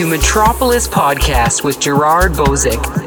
to Metropolis Podcast with Gerard Bozick.